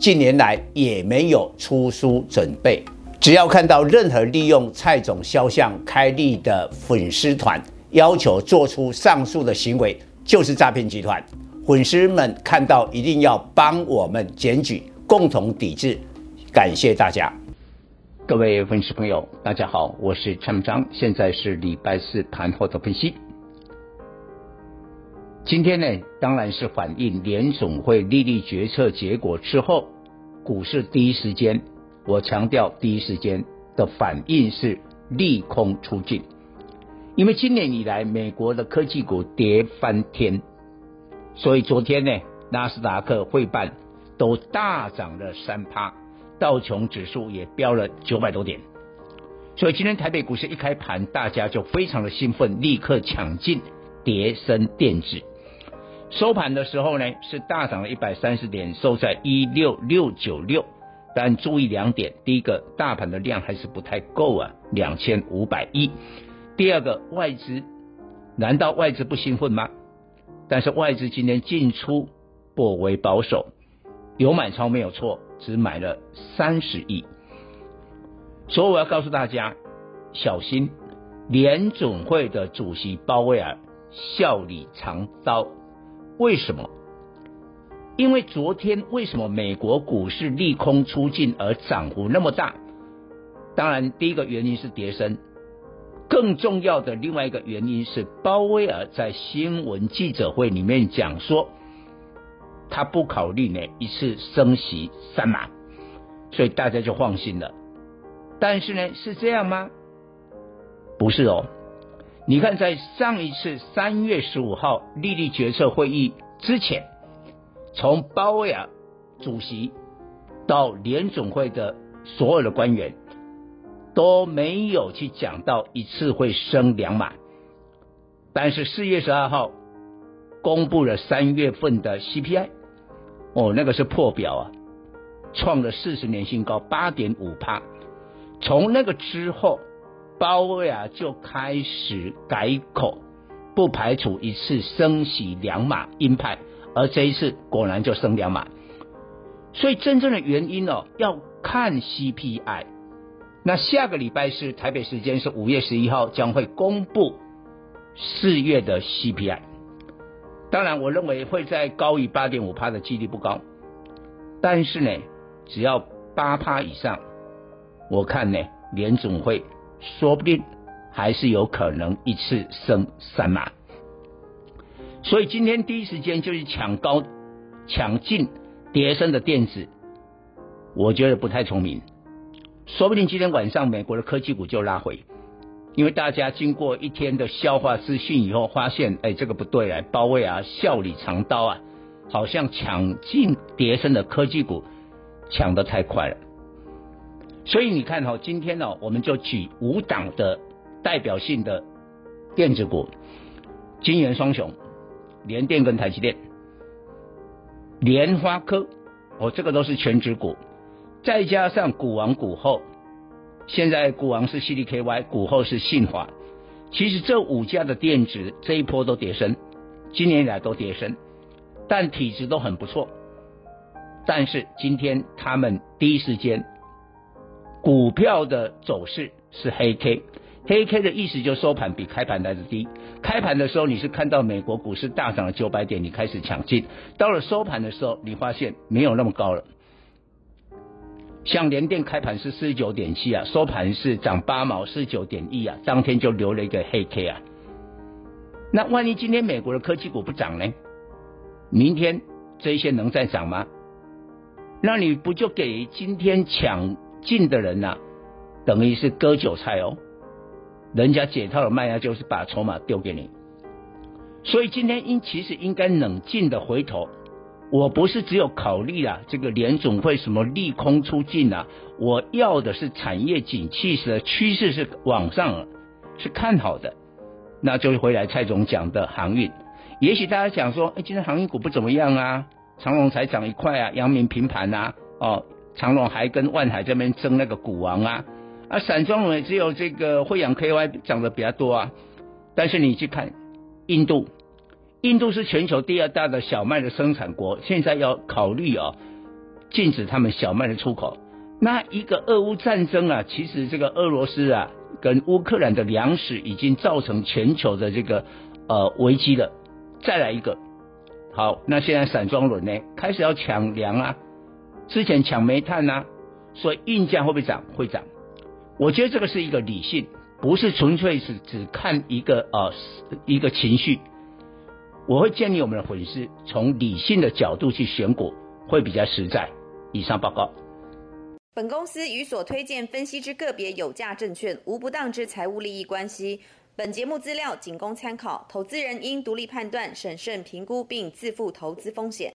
近年来也没有出书准备。只要看到任何利用蔡总肖像开立的粉丝团，要求做出上述的行为，就是诈骗集团。粉丝们看到一定要帮我们检举，共同抵制。感谢大家。各位粉丝朋友，大家好，我是陈章，现在是礼拜四盘后的分析。今天呢，当然是反映联总会利率决策结果之后，股市第一时间，我强调第一时间的反应是利空出尽，因为今年以来美国的科技股跌翻天，所以昨天呢，纳斯达克、费半都大涨了三趴。道琼指数也飙了九百多点，所以今天台北股市一开盘，大家就非常的兴奋，立刻抢进叠升电子。收盘的时候呢，是大涨了一百三十点，收在一六六九六。但注意两点：第一个，大盘的量还是不太够啊，两千五百亿；第二个，外资难道外资不兴奋吗？但是外资今天进出颇为保守，有买超没有错。只买了三十亿，所以我要告诉大家，小心联总会的主席鲍威尔笑里藏刀。为什么？因为昨天为什么美国股市利空出尽而涨幅那么大？当然，第一个原因是跌升，更重要的另外一个原因是鲍威尔在新闻记者会里面讲说。他不考虑呢一次升息三码，所以大家就放心了。但是呢，是这样吗？不是哦。你看，在上一次三月十五号利率决策会议之前，从鲍威尔主席到联总会的所有的官员都没有去讲到一次会升两码。但是四月十二号公布了三月份的 CPI。哦，那个是破表啊，创了四十年新高，八点五趴。从那个之后，鲍威尔就开始改口，不排除一次升息两码鹰派，而这一次果然就升两码。所以真正的原因哦，要看 CPI。那下个礼拜是台北时间是五月十一号将会公布四月的 CPI。当然，我认为会在高于八点五趴的几率不高，但是呢，只要八趴以上，我看呢，联总会说不定还是有可能一次升三码。所以今天第一时间就是抢高、抢进跌升的电子，我觉得不太聪明，说不定今天晚上美国的科技股就拉回。因为大家经过一天的消化资讯以后，发现哎，这个不对啊，鲍威尔笑里藏刀啊，好像抢进跌升的科技股抢得太快了。所以你看哈，今天呢，我们就举五档的代表性的电子股，金圆双雄，联电跟台积电，联发科，哦，这个都是全值股，再加上股王股后。现在股王是 CDKY，股后是信华。其实这五家的电子这一波都跌深，今年以来都跌深，但体质都很不错。但是今天他们第一时间股票的走势是黑 K，黑 K 的意思就收盘比开盘来的低。开盘的时候你是看到美国股市大涨了九百点，你开始抢进；到了收盘的时候，你发现没有那么高了。像联电开盘是四十九点七啊，收盘是涨八毛四十九点一啊，当天就留了一个黑 K 啊。那万一今天美国的科技股不涨呢？明天这些能再涨吗？那你不就给今天抢进的人呐、啊，等于是割韭菜哦。人家解套的卖家就是把筹码丢给你，所以今天应其实应该冷静的回头我不是只有考虑啊，这个联总会什么利空出尽啊，我要的是产业景气的趋势是往上，是看好的。那就是回来蔡总讲的航运，也许大家讲说，哎，今天航运股不怎么样啊，长荣才涨一块啊，阳明平盘啊，哦，长荣还跟万海这边争那个股王啊，啊，散装也只有这个惠阳 KY 涨得比较多啊，但是你去看印度。印度是全球第二大的小麦的生产国，现在要考虑啊，禁止他们小麦的出口。那一个俄乌战争啊，其实这个俄罗斯啊跟乌克兰的粮食已经造成全球的这个呃危机了。再来一个，好，那现在散装轮呢开始要抢粮啊，之前抢煤炭啊，所以运价会不会涨？会涨。我觉得这个是一个理性，不是纯粹是只看一个呃一个情绪。我会建议我们的粉丝从理性的角度去选股，会比较实在。以上报告。本公司与所推荐分析之个别有价证券无不当之财务利益关系。本节目资料仅供参考，投资人应独立判断、审慎评估并自负投资风险。